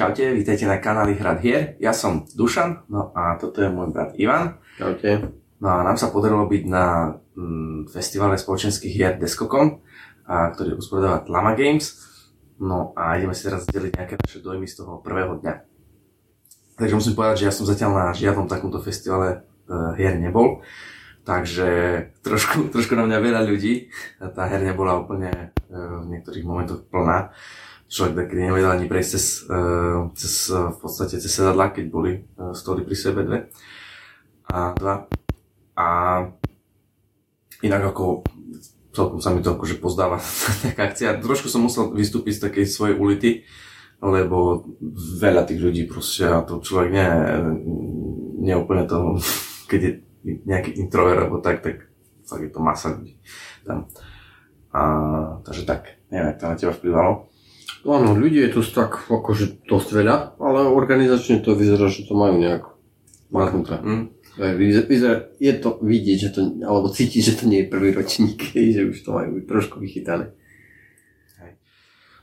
čaute, vítajte na kanáli Hrad hier. Ja som Dušan, no a toto je môj brat Ivan. Čaute. No a nám sa podarilo byť na mm, festivale spoločenských hier Descocom, a, ktorý usporiadáva Tlama Games. No a ideme si teraz zdeliť nejaké naše dojmy z toho prvého dňa. Takže musím povedať, že ja som zatiaľ na žiadnom takomto festivale uh, hier nebol. Takže trošku, trošku na mňa veľa ľudí. Tá herňa bola úplne uh, v niektorých momentoch plná človek taký nevedel ani prejsť cez, uh, cez, uh, v podstate cez sedadla, keď boli uh, stoly pri sebe dve a dva. A inak ako celkom sa mi to akože pozdáva taká akcia. Trošku som musel vystúpiť z takej svojej ulity, lebo veľa tých ľudí proste a to človek nie, nie úplne to, keď je nejaký introvert alebo tak, tak fakt je to masa ľudí tam. A, takže tak, neviem, to na teba vplyvalo. Áno, ľudí je tu tak akože dosť veľa, ale organizačne to vyzerá, že to majú nejak maknuté. Mm. Vyzerá, je to vidieť, že to, alebo cítiť, že to nie je prvý ročník, že už to majú trošku vychytané.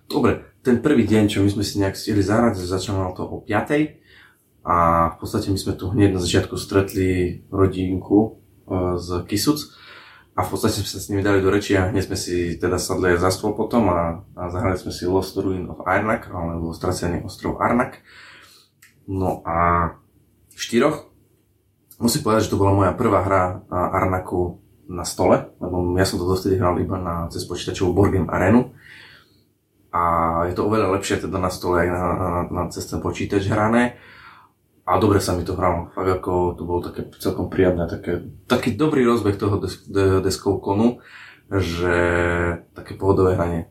Dobre, ten prvý deň, čo my sme si nejak stihli zahrať, začalo to o 5. A v podstate my sme tu hneď na začiatku stretli rodinku e, z Kisuc a v podstate sme sa s nimi dali do reči a hneď sme si teda sadli za stôl potom a, a zahrali sme si Lost Ruin of Arnak, alebo Stracený ostrov Arnak. No a v štyroch musím povedať, že to bola moja prvá hra Arnaku na stole, lebo ja som to dostali hral iba na, cez počítačovú Borgem Arenu. A je to oveľa lepšie teda na stole aj na, na, na cez ten počítač hrané a dobre sa mi to hralo. Fakt ako to bolo také celkom príjemné, také, taký dobrý rozbeh toho des, de, deskovkonu, že také pohodové hranie.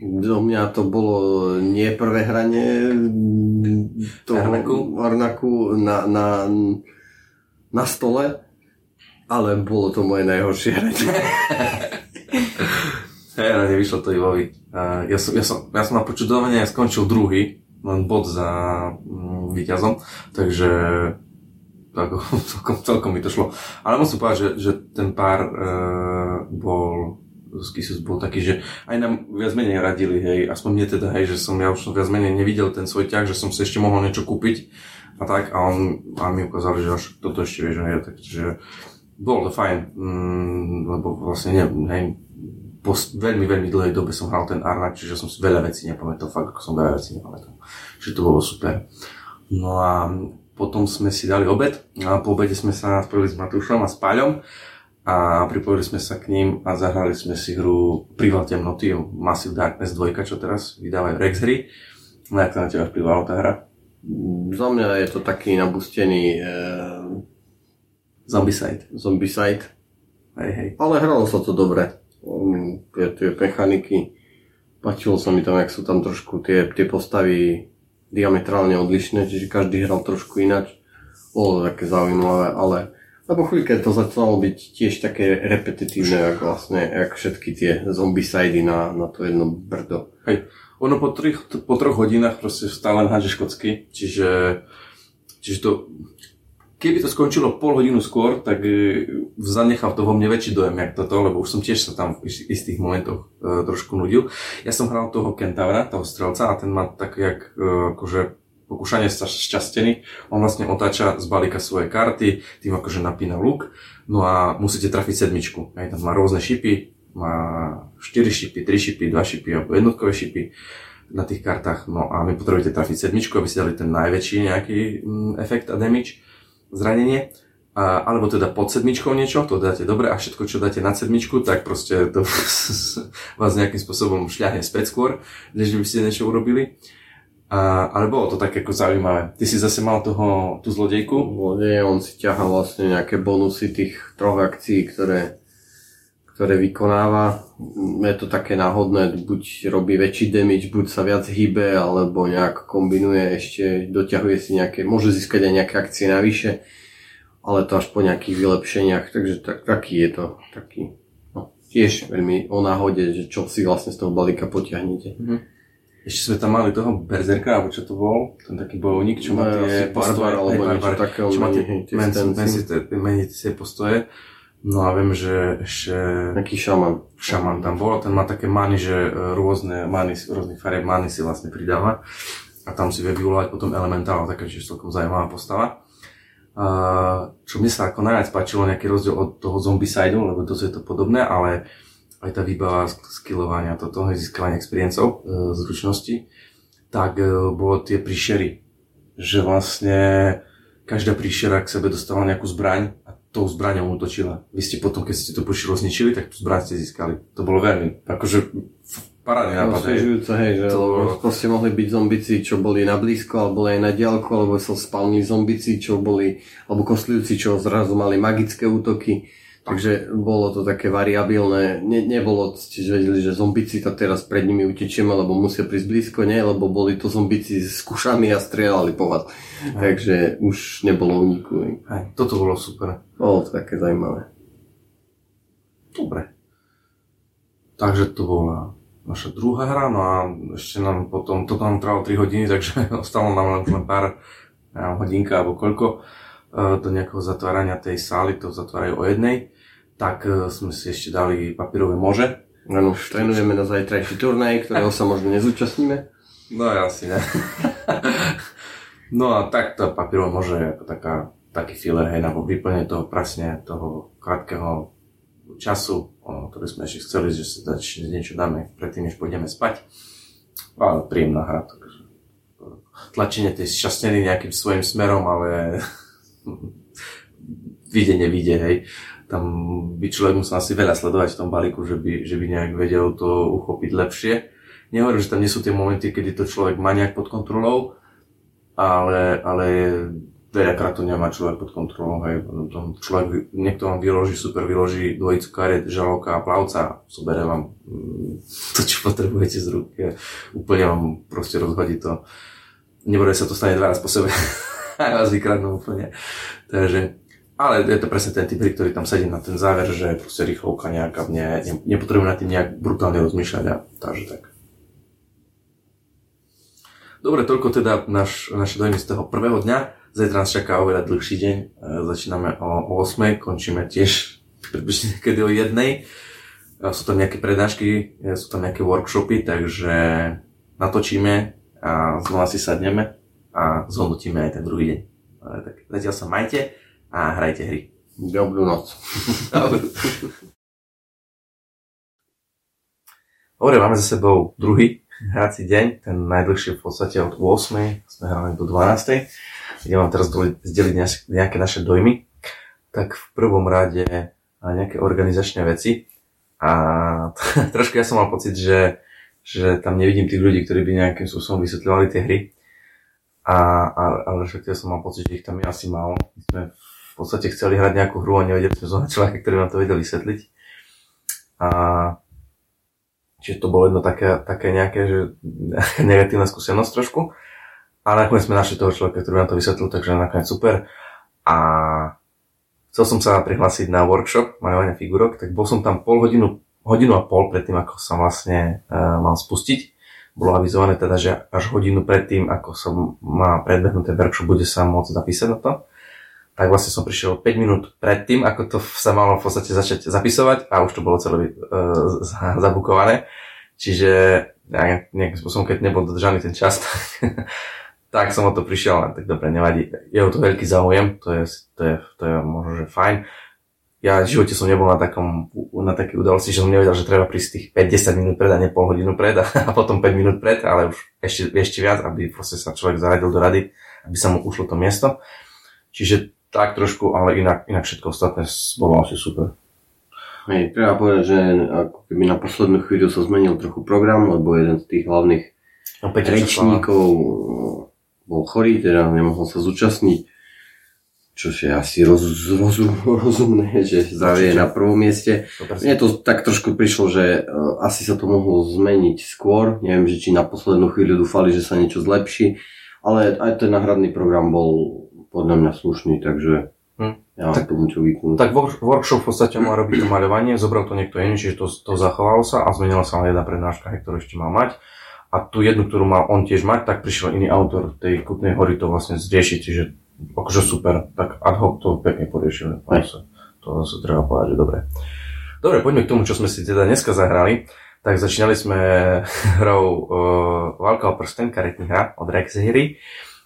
Do mňa to bolo nie prvé hranie toho Arnaku, Arnaku na, na, na stole, ale bolo to moje najhoršie hranie. Hej, nevyšlo to Ivovi. Ja som, ja, som, ja som na počudovanie skončil druhý, len bod za mm, víťazom, takže tak, celkom, celkom mi to šlo. Ale musím povedať, že, že ten pár e, bol z Kisus bol taký, že aj nám viac menej radili, hej, aspoň mne teda, hej, že som ja už viac menej nevidel ten svoj ťah, že som si ešte mohol niečo kúpiť a tak. A on a mi ukázali, že až toto ešte vieš, hej, takže bolo to fajn, mm, lebo vlastne ne, hej, po veľmi, veľmi dlhej dobe som hral ten Arnak, čiže som si veľa vecí nepamätal, fakt ako som veľa vecí nepamätal. Čiže to bolo super. No a potom sme si dali obed a po obede sme sa spojili s Matúšom a s Páľom a pripojili sme sa k ním a zahrali sme si hru Príval temnoty, Massive Darkness 2, čo teraz vydávajú Rex hry. No jak to na teba vplyvalo tá hra? Za mňa je to taký nabustený eh, Zombicide. Zombicide. Hej, hej. Ale hralo sa to dobre um, tie, tie mechaniky. Pačilo sa mi tam, jak sú tam trošku tie, tie postavy diametrálne odlišné, čiže každý hral trošku ináč. Bolo také zaujímavé, ale a po chvíľke to začalo byť tiež také repetitívne, ako vlastne, jak všetky tie zombicidy na, na to jedno brdo. Hej. Ono po, tri, po troch hodinách proste stále hádžeš kocky, čiže, čiže to Keby to skončilo pol hodinu skôr, tak e, zanechal to vo mne väčší dojem, jak toto, lebo už som tiež sa tam v istých momentoch e, trošku nudil. Ja som hral toho kentaura, toho strelca a ten má tak, jak e, akože pokúšanie sa šťastený. On vlastne otáča z balíka svoje karty, tým akože napína luk, no a musíte trafiť sedmičku. Aj tam má rôzne šipy, má 4 šipy, 3 šipy, 2 šipy alebo jednotkové šipy na tých kartách. No a vy potrebujete trafiť sedmičku, aby ste dali ten najväčší nejaký mm, efekt a damage zranenie, a, alebo teda pod sedmičkou niečo, to dáte dobre a všetko, čo dáte na sedmičku, tak proste to vás nejakým spôsobom šľahne späť skôr, než by ste niečo urobili. A, ale bolo to tak ako zaujímavé. Ty si zase mal toho, tú zlodejku? Zlodej, on si ťaha vlastne nejaké bonusy tých troch akcií, ktoré, ktoré vykonáva. Je to také náhodné, buď robí väčší damage, buď sa viac hýbe, alebo nejak kombinuje ešte, doťahuje si nejaké, môže získať aj nejaké akcie navyše ale to až po nejakých vylepšeniach, takže tak, taký je to, taký, no, tiež veľmi o náhode, že čo si vlastne z toho balíka potiahnete. Mm-hmm. Ešte sme tam mali toho Berzerka, alebo čo to bol, ten taký bojovník, čo má no, tie postoje, alebo niečo takého, čo má tie postoje. No a viem, že ešte... Taký šaman. Šaman tam bol, ten má také many, že e, rôzne many, rôznych farieb many si vlastne pridáva. A tam si vie vyvolať potom elementál, taká čiže celkom zaujímavá postava. A čo mi sa ako najviac páčilo, nejaký rozdiel od toho zombicide, lebo to je to podobné, ale aj tá výbava skillovania, toto získavanie experiencov, e, zručnosti, tak e, bolo tie príšery. Že vlastne každá príšera k sebe dostala nejakú zbraň tou zbraňou útočila. Vy ste potom, keď ste to pošilo zničili, tak tú zbraň ste získali. To bolo veľmi, akože parádny nápad. Osviežujúce, hej, že to proste mohli byť zombici, čo boli na blízko, alebo boli aj na diálku, alebo sa spalní zombici, čo boli, alebo kostlivci, čo zrazu mali magické útoky. Takže bolo to také variabilné, ne, nebolo, ste vedeli, že zombici to teraz pred nimi utečieme, lebo musia prísť blízko, nie, lebo boli to zombici s kušami a strieľali po vás. Takže už nebolo uniku. Aj, toto bolo super. Bolo to také zaujímavé. Dobre. Takže to bola naša druhá hra, no a ešte nám potom, toto nám trvalo 3 hodiny, takže ostalo nám len, pár hodinka alebo koľko do nejakého zatvárania tej sály, to zatvárajú o jednej, tak e, sme si ešte dali papírové može. Áno, už trénujeme na zajtrajší turnaj, ktorého sa možno nezúčastníme. No asi ne. no a tak to papírové može je ako taká, taký filler, hej, na vyplnenie toho presne, toho krátkeho času, o, ktorý sme ešte chceli, že si dať niečo dáme predtým, než pôjdeme spať. Ale príjemná hra, takže tlačenie tej šťastneny nejakým svojim smerom, ale vyjde, nevyjde, hej. Tam by človek musel asi veľa sledovať v tom balíku, že by, že by nejak vedel to uchopiť lepšie. Nehovorím, že tam nie sú tie momenty, kedy to človek má nejak pod kontrolou, ale, ale veľakrát to nemá človek pod kontrolou, hej. Tom človek, niekto vám vyloží, super vyloží dvojicu karet, žalovka a plavca, sobere vám mm, to, čo potrebujete z ruky. Úplne vám proste rozhodí to. Nebude sa to stane dva raz po sebe. vás vykradnú úplne. Takže, ale je to presne ten typ ktorý tam sedí na ten záver, že proste rýchlovka nejaká, ne, ne, nepotrebujem nad tým nejak brutálne rozmýšľať a takže tak. Dobre, toľko teda naš, naše dojmy z toho prvého dňa. Zajtra nás čaká oveľa dlhší deň. E, začíname o, o 8, končíme tiež približne niekedy o 1. E, sú tam nejaké prednášky, e, sú tam nejaké workshopy, takže natočíme a znova si sadneme a zhodnotíme aj ten druhý deň. Ale tak zatiaľ sa majte a hrajte hry. Dobrú noc. Dobre, máme za sebou druhý hrací deň, ten najdlhší v podstate od 8. sme hrali do 12. Ja vám teraz zdeliť nejaké naše dojmy. Tak v prvom rade nejaké organizačné veci. A trošku ja som mal pocit, že, že tam nevidím tých ľudí, ktorí by nejakým spôsobom vysvetľovali tie hry. A, a, ale respektíve som mal pocit, že ich tam je asi málo. My sme v podstate chceli hrať nejakú hru a nevedeli sme zohnať človeka, ktorý nám to vedel vysvetliť. A čiže to bolo jedno také, také nejaké, že negatívna skúsenosť trošku. Ale nakoniec sme našli toho človeka, ktorý nám to vysvetlil, takže nakoniec super. A chcel som sa prihlásiť na workshop maľovania figurok, tak bol som tam pol hodinu, hodinu a pol predtým, ako som vlastne uh, mal spustiť bolo avizované teda, že až hodinu predtým, ako som má predbehnúť ten workshop, bude sa môcť zapísať na to. Tak vlastne som prišiel 5 minút predtým, ako to sa malo v podstate začať zapisovať a už to bolo celé uh, zabukované. Čiže ja, nejakým spôsobom, keď nebol dodržaný ten čas, tak, tak som o to prišiel, tak dobre, nevadí. Je o to veľký záujem, to je, to je, to je možno, že fajn ja v živote som nebol na, takom, na takej udalosti, že som nevedel, že treba prísť tých 5-10 minút pred a nie pol hodinu pred a, a potom 5 minút pred, ale už ešte, ešte viac, aby proste sa človek zaradil do rady, aby sa mu ušlo to miesto. Čiže tak trošku, ale inak, inak všetko ostatné bolo asi super. Hej, treba povedať, že ako keby na poslednú chvíľu sa zmenil trochu program, lebo jeden z tých hlavných no, rečníkov bol chorý, teda nemohol sa zúčastniť čo je asi roz, rozum, rozumné, že zdravie je na prvom mieste. Mne to tak trošku prišlo, že uh, asi sa to mohlo zmeniť skôr. Neviem, že či na poslednú chvíľu dúfali, že sa niečo zlepší, ale aj ten náhradný program bol podľa mňa slušný, takže hm. ja tak, tomu čo vypnúť. Tak workshop v podstate mal robiť to maľovanie, zobral to niekto iný, čiže to, to zachovalo sa a zmenila sa len jedna prednáška, ktorú ešte mal mať. A tú jednu, ktorú mal on tiež mať, tak prišiel iný autor tej Kutnej hory to vlastne zriešiť, čiže akože super, tak ad hoc to pekne poriešili. To, to sa treba povedať, že dobre. Dobre, poďme k tomu, čo sme si teda dneska zahrali. Tak začínali sme hrou uh, Válka o prsten, karetní hra od Rex hry.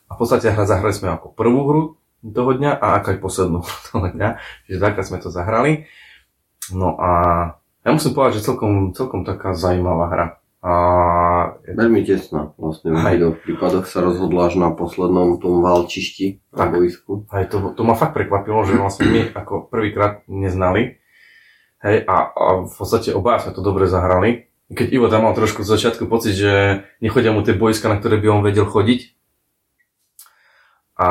A v podstate hra zahrali sme ako prvú hru toho dňa a ako aj poslednú toho dňa. Čiže dvakrát sme to zahrali. No a ja musím povedať, že celkom, celkom taká zaujímavá hra. A Veľmi tesná. Vlastne v obidvoch prípadoch sa rozhodla až na poslednom tom valčišti na boisku. Aj to, to ma fakt prekvapilo, že vlastne my ako prvýkrát neznali. Hej, a, a v podstate obaja sme to dobre zahrali. Keď Ivo tam mal trošku z začiatku pocit, že nechodia mu tie boiska, na ktoré by on vedel chodiť, a,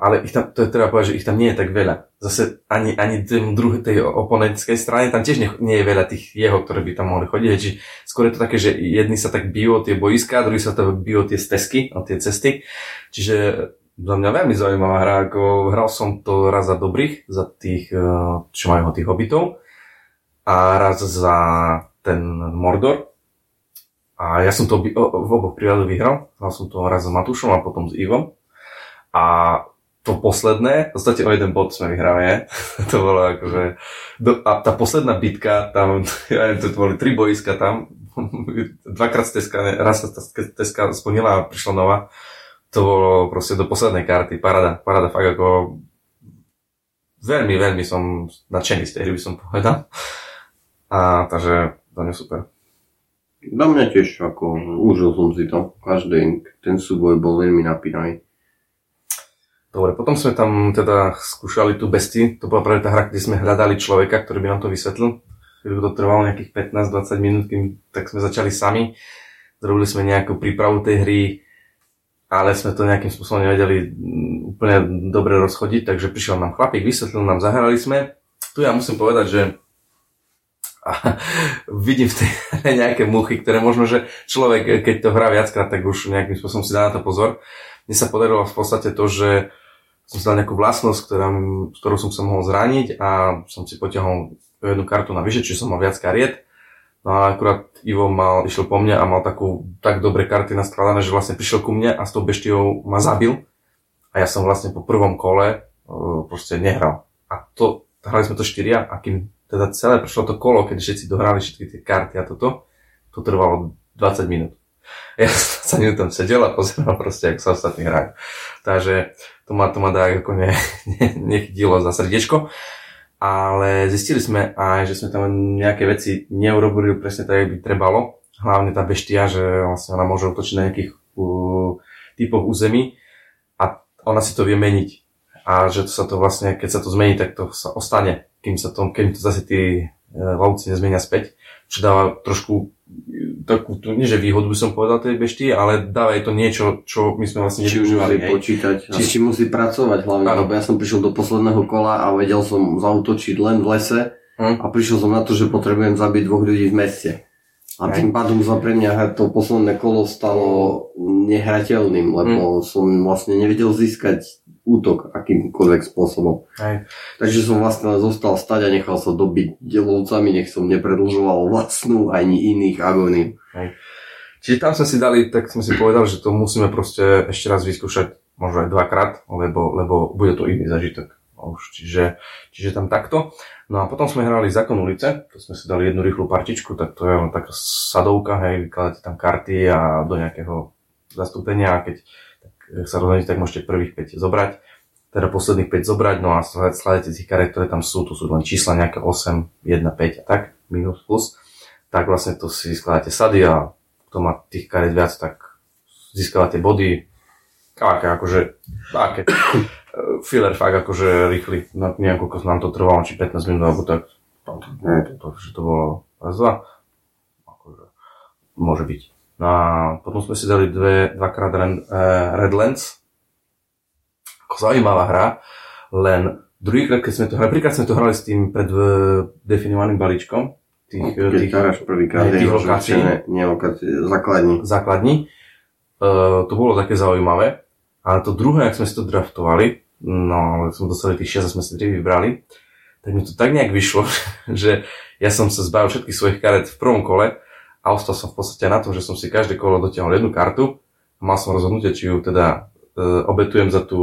ale ich tam, to je treba povedať, že ich tam nie je tak veľa. Zase ani, ani tým druhej tej oponentskej strane tam tiež nie, nie je veľa tých jeho, ktoré by tam mohli chodiť. Čiže skôr je to také, že jedni sa tak bijú o tie boiska, druhí sa tak bijú o tie stezky, o tie cesty. Čiže za mňa veľmi zaujímavá hra. Ako hral som to raz za dobrých, za tých, eh, čo majú tých hobitov a raz za ten Mordor. A ja som to v oboch prípadoch vyhral. Hral som to raz s Matúšom a potom s Ivom. A to posledné, v podstate o jeden bod sme vyhrali, to bolo akože, do, a tá posledná bitka, tam, ja neviem, to boli tri boiska tam, dvakrát steska, raz sa steska splnila a prišla nová. To bolo proste do poslednej karty, parada, parada fakt ako veľmi, veľmi som nadšený z tej hry, by som povedal. A takže za mňa super. Na mňa tiež, ako užil som si to. Každý ten súboj bol veľmi napínavý. Dobre, potom sme tam teda skúšali tú besty. To bola práve tá hra, kde sme hľadali človeka, ktorý by nám to vysvetlil. Chvíľu to trvalo nejakých 15-20 minút, kým, tak sme začali sami. Zrobili sme nejakú prípravu tej hry, ale sme to nejakým spôsobom nevedeli mm, úplne dobre rozchodiť, takže prišiel nám chlapík, vysvetlil nám, zahrali sme. Tu ja musím povedať, že a vidím v tej nejaké muchy, ktoré možno, že človek, keď to hrá viackrát, tak už nejakým spôsobom si dá na to pozor. Mne sa podarilo v podstate to, že som si dal nejakú vlastnosť, ktorá, ktorú som sa mohol zraniť a som si potiahol jednu kartu na vyše, čiže som mal viac kariet. No a akurát Ivo mal, išiel po mne a mal takú, tak dobré karty naskladané, že vlastne prišiel ku mne a s tou beštiou ma zabil. A ja som vlastne po prvom kole uh, proste nehral. A to, hrali sme to štyria a kým teda celé prešlo to kolo, keď všetci dohrali všetky tie karty a toto, to trvalo 20 minút. Ja sa tam sedel a pozeral proste, ako sa ostatní hrajú. Takže to ma, to ma dá ako ne, ne, nechytilo za srdiečko. Ale zistili sme aj, že sme tam nejaké veci neurobili presne tak, jak by trebalo. Hlavne tá beštia, že vlastne ona môže utočiť na nejakých uh, typoch území a ona si to vie meniť. A že to sa to vlastne, keď sa to zmení, tak to sa ostane, kým sa to, kým to zase tí uh, lovci nezmenia späť. Čo dáva trošku takú, nie že výhodu by som povedal tej bešty, ale dáva jej to niečo, čo my sme vlastne nevyužívali. Či počítať, či... či musí pracovať hlavne, lebo ja som prišiel do posledného kola a vedel som zautočiť len v lese hm? a prišiel som na to, že potrebujem zabiť dvoch ľudí v meste. A tým pádom za pre mňa to posledné kolo stalo nehrateľným, lebo hm. som vlastne nevedel získať útok akýmkoľvek spôsobom. Aj. Takže som vlastne zostal stať a nechal sa dobiť delovcami, nech som nepredlžoval vlastnú ani iných agóniu. Čiže tam sme si dali, tak sme si povedali, že to musíme proste ešte raz vyskúšať možno aj dvakrát, lebo, lebo bude to iný zažitok. Už, čiže, čiže tam takto. No a potom sme hrali Zákon ulice, to sme si dali jednu rýchlu partičku, tak to je len taká sadovka, hej, vykladáte tam karty a do nejakého zastúpenia a keď sa rozhodnete, tak môžete prvých 5 zobrať, teda posledných 5 zobrať, no a sledujete tých kariet, ktoré tam sú, tu sú len čísla nejaké 8, 1, 5 a tak, minus, plus, tak vlastne to si skladáte sady a kto má tých kariet viac, tak získavate body, aké akože, aké, filler fakt akože rýchly, no, neviem koľko nám to trvalo, či 15 minút alebo tak, nie, to, to, že to bolo raz, dva, akože, môže byť. No a potom sme si dali dve, dvakrát uh, Redlands. Ako zaujímavá hra, len druhýkrát, keď sme to hrali, prvýkrát sme to hrali s tým preddefinovaným balíčkom. Tých, keď tých, prvýkrát, tých lokácií. Nie, lokácií, základní. Základní. Uh, to bolo také zaujímavé. Ale to druhé, ak sme si to draftovali, no, sme dostali tých 6 a sme si 3 vybrali, tak mi to tak nejak vyšlo, že ja som sa zbavil všetkých svojich karet v prvom kole a ostal som v podstate na tom, že som si každé kolo dotiahol jednu kartu a mal som rozhodnutie, či ju teda e, obetujem za tú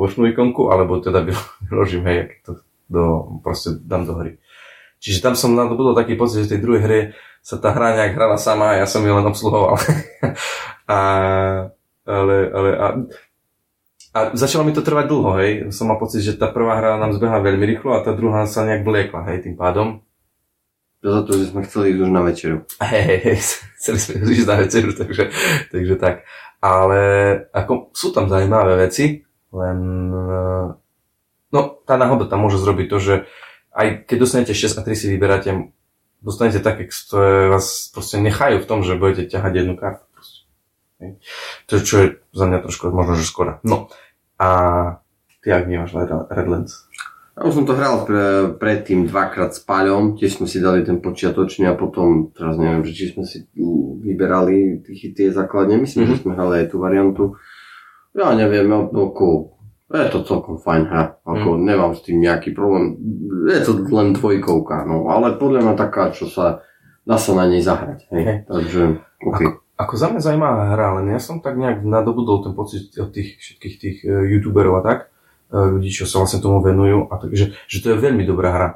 vršnú ikonku, alebo teda vyložím, hej, to do, proste dám do hry. Čiže tam som nadobudol taký pocit, že v tej druhej hre sa tá hra nejak hrala sama a ja som ju len obsluhoval. a, ale, ale a, a začalo mi to trvať dlho, hej. Som mal pocit, že tá prvá hra nám zbehla veľmi rýchlo a tá druhá sa nejak vliekla, hej, tým pádom. Za to, že sme chceli ísť už na večeru. Hej, hej, hej, chceli sme ísť na večeru, takže, takže tak. Ale ako, sú tam zaujímavé veci, len no, tá náhoda tam môže zrobiť to, že aj keď dostanete 6 a 3 si vyberáte, dostanete také, ktoré vás proste nechajú v tom, že budete ťahať jednu kartu. Hej. To čo je za mňa trošku možno, že škoda. No a ty ak vnímaš Redlands? Už som to hral pre, predtým dvakrát s Paľom, tiež sme si dali ten počiatočný a potom, teraz neviem, že či sme si vyberali tých, tie základne, myslím, mm-hmm. že sme hrali aj tú variantu. Ja neviem, ako, je to celkom fajn hra, ako mm. nemám s tým nejaký problém, je to len dvojkovka, no, ale podľa mňa taká, čo sa, dá sa na nej zahrať, hej, okay. takže, okay. Ako, ako za mňa zaujímavá hra, len ja som tak nejak nadobudol ten pocit od tých všetkých tých uh, youtuberov a tak, ľudí, čo sa vlastne tomu venujú, a tak, že, to je veľmi dobrá hra.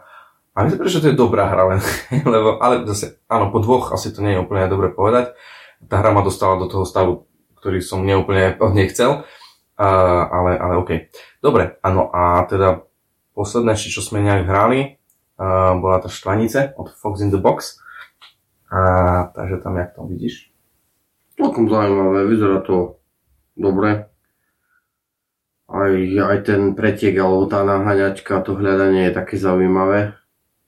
A myslím, že to je dobrá hra, len, lebo, ale zase, áno, po dvoch asi to nie je úplne dobre povedať. Tá hra ma dostala do toho stavu, ktorý som neúplne od nej chcel, uh, ale, ale OK. Dobre, áno, a teda posledné čo sme nejak hrali, uh, bola tá štvanice od Fox in the Box. A, takže tam, jak to vidíš? Celkom zaujímavé, vyzerá to dobre. Aj, aj ten pretiek alebo tá naháňačka, to hľadanie je také zaujímavé.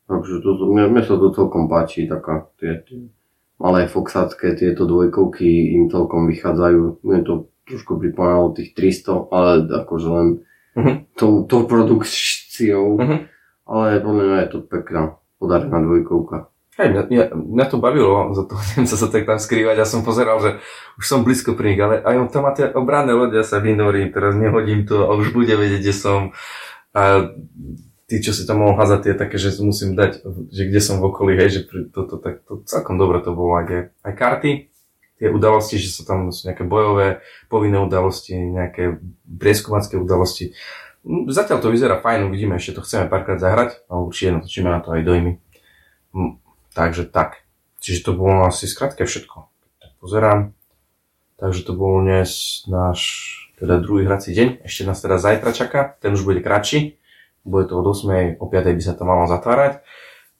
Takže to, mne, mne sa to celkom páči, taká tie, tie malé foxacké, tieto dvojkovky im celkom vychádzajú. Mne to trošku pripomínalo tých 300, ale akože len uh-huh. tou, tou produkciou. Uh-huh. Ale podľa mňa je to pekná podarená dvojkovka. Hej, mňa, mňa, mňa to bavilo, za to Nemca sa tak tam skrývať. Ja som pozeral, že už som blízko pri nich, ale aj on tam má tie obranné lode, ja sa vynorím, teraz nehodím to a už bude vedieť, kde som. A tí, čo si tam mohol házať, tie také, že musím dať, že kde som v okolí, hej, že toto tak, to celkom dobre to bolo. Aj, aj karty, tie udalosti, že sú tam sú nejaké bojové, povinné udalosti, nejaké prieskomacké udalosti. Zatiaľ to vyzerá fajn, uvidíme, ešte to chceme párkrát zahrať a určite natočíme na to aj dojmy. Takže tak. Čiže to bolo asi skratke všetko. Tak pozerám. Takže to bol dnes náš teda druhý hrací deň. Ešte nás teda zajtra čaká. Ten už bude kratší. Bude to od 8. o 5. by sa to malo zatvárať.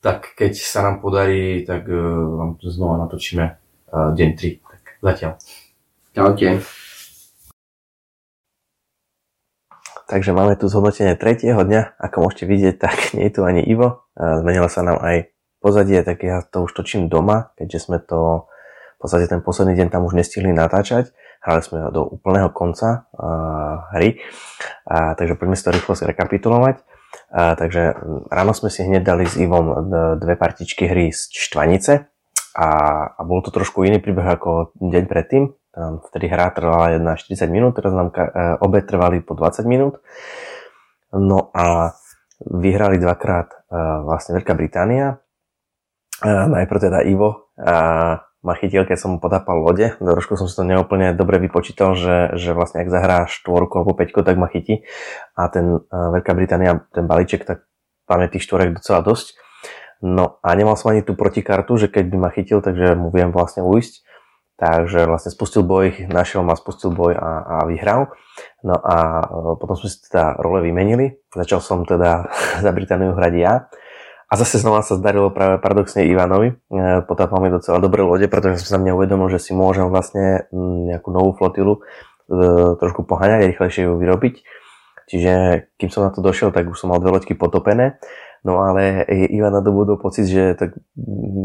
Tak keď sa nám podarí, tak uh, vám to znova natočíme uh, deň 3. Tak zatiaľ. Čaute. Takže máme tu zhodnotenie tretieho dňa. Ako môžete vidieť, tak nie je tu ani Ivo. Zmenila sa nám aj pozadie, tak ja to už točím doma, keďže sme to v podstate ten posledný deň tam už nestihli natáčať. Hrali sme do úplného konca uh, hry, uh, takže poďme si to rýchlo rekapitulovať. Uh, takže ráno sme si hneď dali s Ivom dve partičky hry z Štvanice a, a bol to trošku iný príbeh ako deň predtým. Tam vtedy hra trvala 1 40 minút, teraz nám uh, obe trvali po 20 minút. No a vyhrali dvakrát uh, vlastne Veľká Británia, a najprv teda Ivo a ma chytil, keď som mu podápal lode. Trošku som si to neúplne dobre vypočítal, že, že vlastne ak zahrá štvorku alebo peťku, tak ma chytí. A ten uh, Veľká Británia, ten balíček, tak tam je tých štvorek docela dosť. No a nemal som ani tú protikartu, že keď by ma chytil, takže mu viem vlastne ujsť. Takže vlastne spustil boj, našiel ma, spustil boj a, a vyhral. No a uh, potom sme si teda role vymenili. Začal som teda za Britániu hrať ja. A zase znova sa zdarilo práve paradoxne Ivanovi. E, potápal mi docela dobré lode, pretože som sa mňa uvedomil, že si môžem vlastne nejakú novú flotilu e, trošku poháňať a rýchlejšie ju vyrobiť. Čiže kým som na to došiel, tak už som mal dve loďky potopené. No ale Ivan nadobudol pocit, že, tak,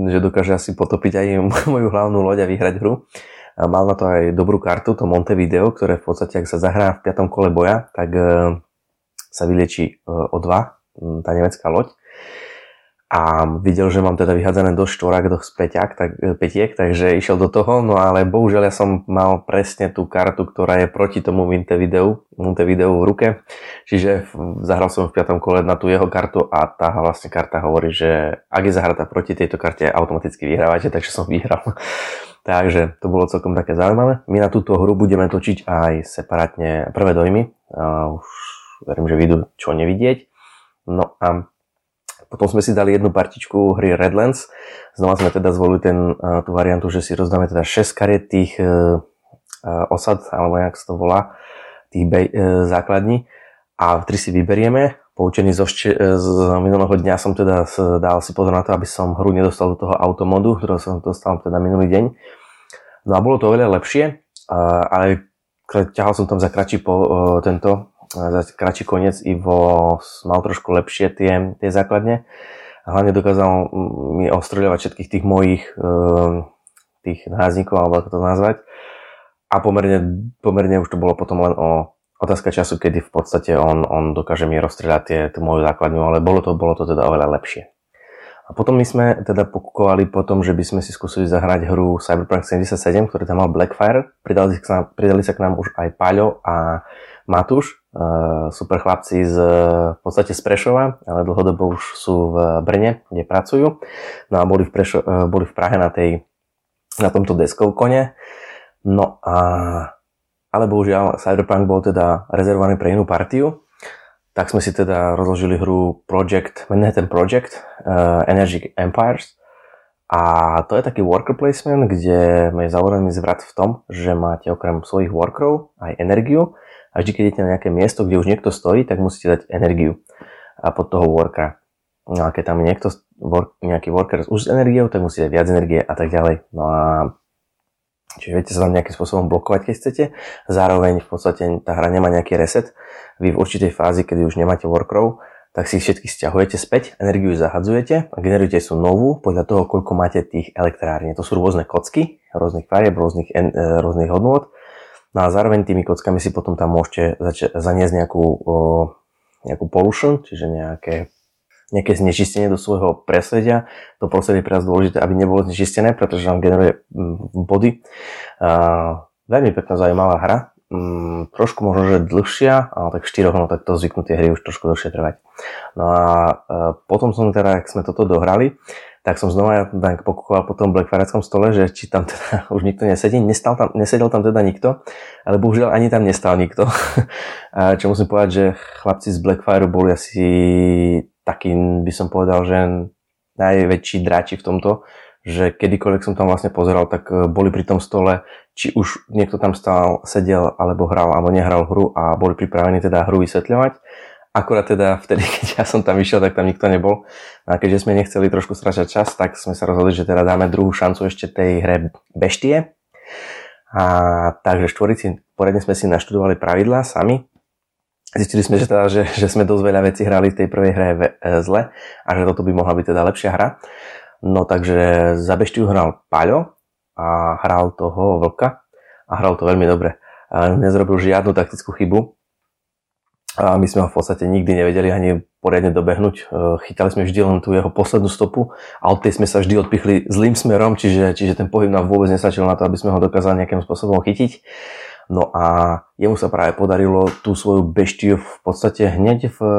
že dokáže asi potopiť aj moju hlavnú loď a vyhrať hru. A mal na to aj dobrú kartu, to Montevideo, ktoré v podstate, ak sa zahrá v piatom kole boja, tak e, sa vylieči o dva, tá nemecká loď a videl, že mám teda vyhádzané do štvorák, do späťak, tak, e, petiek, takže išiel do toho, no ale bohužiaľ ja som mal presne tú kartu, ktorá je proti tomu Montevideu, Montevideu v ruke, čiže zahral som v piatom kole na tú jeho kartu a tá vlastne karta hovorí, že ak je zahratá proti tejto karte, automaticky vyhrávate, takže som vyhral. takže to bolo celkom také zaujímavé. My na túto hru budeme točiť aj separátne prvé dojmy, uh, už verím, že vidú čo nevidieť. No a potom sme si dali jednu partičku hry Redlands. Znova sme teda zvolili ten, tú variantu, že si rozdáme teda 6 kariet tých uh, osad, alebo jak sa to volá, tých bej, uh, základní a tri si vyberieme. Poučený zo z minulého dňa som teda dal si pozor na to, aby som hru nedostal do toho automodu, ktorého som dostal teda minulý deň. No a bolo to oveľa lepšie, ale ťahal som tam za kratší po, tento, za kratší koniec, Ivo mal trošku lepšie tie, tie základne. A hlavne dokázal mi ostreľovať všetkých tých mojich tých nárazníkov, alebo ako to nazvať. A pomerne, pomerne už to bolo potom len o otázka času, kedy v podstate on, on dokáže mi rozstrieľať tie, tú moju základňu, ale bolo to, bolo to teda oveľa lepšie. A potom my sme teda pokúkovali po tom, že by sme si skúsili zahrať hru Cyberpunk 77, ktorý tam mal Blackfire. Pridali, sa k nám, pridali sa k nám už aj Paľo a Matúš, uh, super chlapci z, v podstate z Prešova, ale dlhodobo už sú v Brne, kde pracujú. No a boli v, Prešo, uh, boli v Prahe na, tej, na tomto deskov kone. No a ale bohužiaľ Cyberpunk bol teda rezervovaný pre inú partiu tak sme si teda rozložili hru Project, Manhattan Project, uh, Energy Empires. A to je taký worker placement, kde je zavorený zvrat v tom, že máte okrem svojich workerov aj energiu a vždy, keď idete na nejaké miesto, kde už niekto stojí, tak musíte dať energiu a pod toho workera. No a keď tam je niekto, work, nejaký worker už s energiou, tak musíte viac energie a tak ďalej. No a Čiže viete sa tam nejakým spôsobom blokovať, keď chcete. Zároveň v podstate tá hra nemá nejaký reset. Vy v určitej fázi, kedy už nemáte workrov, tak si ich všetky stiahujete späť, energiu zahadzujete a generujete sú novú podľa toho, koľko máte tých elektrární. To sú rôzne kocky, rôznych farieb, rôznych, en, e, rôznych hodnôt. No a zároveň tými kockami si potom tam môžete zač- zaniesť nejakú, o, nejakú pollution, čiže nejaké nejaké znečistenie do svojho presvedia. To prostredie je pre nás dôležité, aby nebolo znečistené, pretože nám generuje body. Uh, veľmi pekná zaujímavá hra. Um, trošku možno, že dlhšia, ale tak v štyroch, no tak to zvyknutie hry už trošku dlhšie trvať. No a uh, potom som teda, ak sme toto dohrali, tak som znova tak pokúkoval po tom Blackfireckom stole, že či tam teda už nikto nesedí. Nestal tam, nesedel tam teda nikto, ale bohužiaľ ani tam nestal nikto. Čo musím povedať, že chlapci z Blackfire boli asi taký by som povedal, že najväčší dráči v tomto, že kedykoľvek som tam vlastne pozeral, tak e, boli pri tom stole, či už niekto tam stál, sedel, alebo hral, alebo nehral hru a boli pripravení teda hru vysvetľovať. Akurát teda vtedy, keď ja som tam išiel, tak tam nikto nebol. A keďže sme nechceli trošku strašať čas, tak sme sa rozhodli, že teda dáme druhú šancu ešte tej hre Beštie. A takže štvorici, poriadne sme si naštudovali pravidlá sami, Zistili sme, že, teda, že, že sme dosť veľa vecí hrali v tej prvej hre e, zle a že toto by mohla byť teda lepšia hra. No takže za Beštiu hral Paľo a hral toho Vlka a hral to veľmi dobre. A nezrobil žiadnu taktickú chybu. A my sme ho v podstate nikdy nevedeli ani poriadne dobehnúť. E, chytali sme vždy len tú jeho poslednú stopu a od tej sme sa vždy odpichli zlým smerom, čiže, čiže ten pohyb nám vôbec nestačil na to, aby sme ho dokázali nejakým spôsobom chytiť. No a jemu sa práve podarilo tú svoju beštiu v podstate hneď v eh,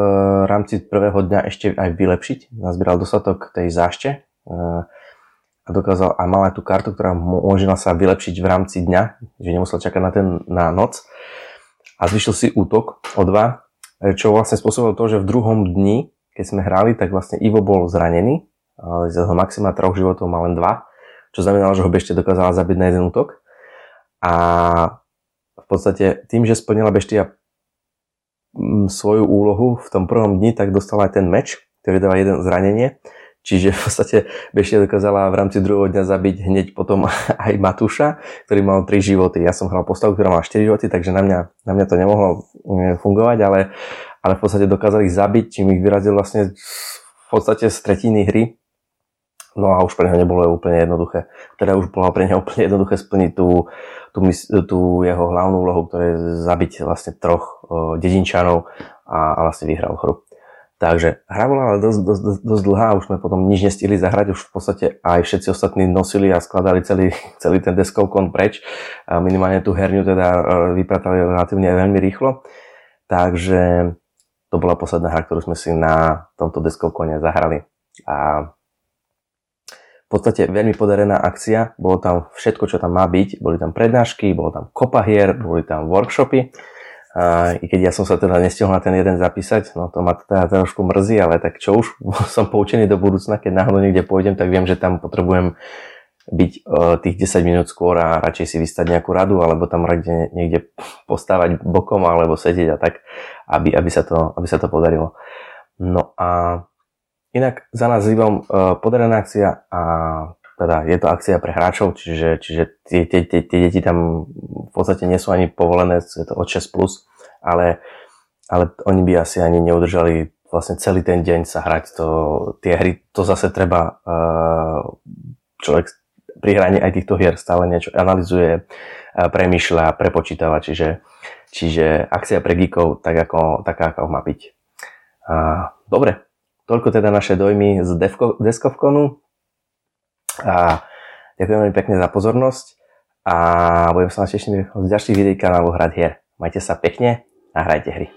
rámci prvého dňa ešte aj vylepšiť. Nazbieral dostatok tej zášte a dokázal a mal aj tú kartu, ktorá umožnila sa vylepšiť v rámci dňa, že nemusel čakať na, ten, na noc a zvyšil si útok o dva, čo vlastne spôsobilo to, že v druhom dni, keď sme hrali, tak vlastne Ivo bol zranený, z jeho maxima troch životov mal len dva, čo znamenalo, že ho bešte dokázala zabiť na jeden útok. A v podstate tým, že splnila Beštia mm, svoju úlohu v tom prvom dni, tak dostala aj ten meč, ktorý dáva jeden zranenie. Čiže v podstate Beštia dokázala v rámci druhého dňa zabiť hneď potom aj Matúša, ktorý mal 3 životy. Ja som hral postavu, ktorá mala 4 životy, takže na mňa, na mňa to nemohlo mm, fungovať, ale, ale v podstate dokázali zabiť, čím ich vyrazil vlastne v podstate z tretiny hry. No a už pre neho nebolo úplne jednoduché. Teda už bolo pre neho úplne jednoduché splniť tú, tú, tú jeho hlavnú úlohu, ktoré je zabiť vlastne troch o, dedinčanov a, a vlastne vyhral hru. Takže hra bola ale dosť, dosť, dosť, dlhá, už sme potom nič nestihli zahrať, už v podstate aj všetci ostatní nosili a skladali celý, celý ten deskovkon preč. A minimálne tú herňu teda e, vypratali relatívne veľmi rýchlo. Takže to bola posledná hra, ktorú sme si na tomto deskovkone zahrali. A v podstate veľmi podarená akcia, bolo tam všetko, čo tam má byť, boli tam prednášky, bolo tam kopa hier, boli tam workshopy A, I keď ja som sa teda nestihol na ten jeden zapísať, no to ma teda trošku mrzí, ale tak čo už, som poučený do budúcna, keď náhodou niekde pôjdem, tak viem, že tam potrebujem byť uh, tých 10 minút skôr a radšej si vystať nejakú radu, alebo tam niekde, niekde postávať bokom, alebo sedieť a tak, aby, aby, sa, to, aby sa to podarilo. No a inak za nás s Ivom uh, podarená akcia a teda je to akcia pre hráčov, čiže, čiže tie, tie, tie, tie deti tam v podstate nie sú ani povolené, je to od 6+, plus, ale, ale oni by asi ani neudržali vlastne celý ten deň sa hrať to, tie hry, to zase treba uh, človek pri hraní aj týchto hier stále niečo analizuje, uh, premýšľa, prepočítava, čiže, čiže akcia pre geekov tak ako, taká, ako má byť. Dobre, toľko teda naše dojmy z Deskovkonu. A ďakujem veľmi pekne za pozornosť a budem sa na tešiť z ďalších videí kanálu Hrať hier. Majte sa pekne a hrajte hry.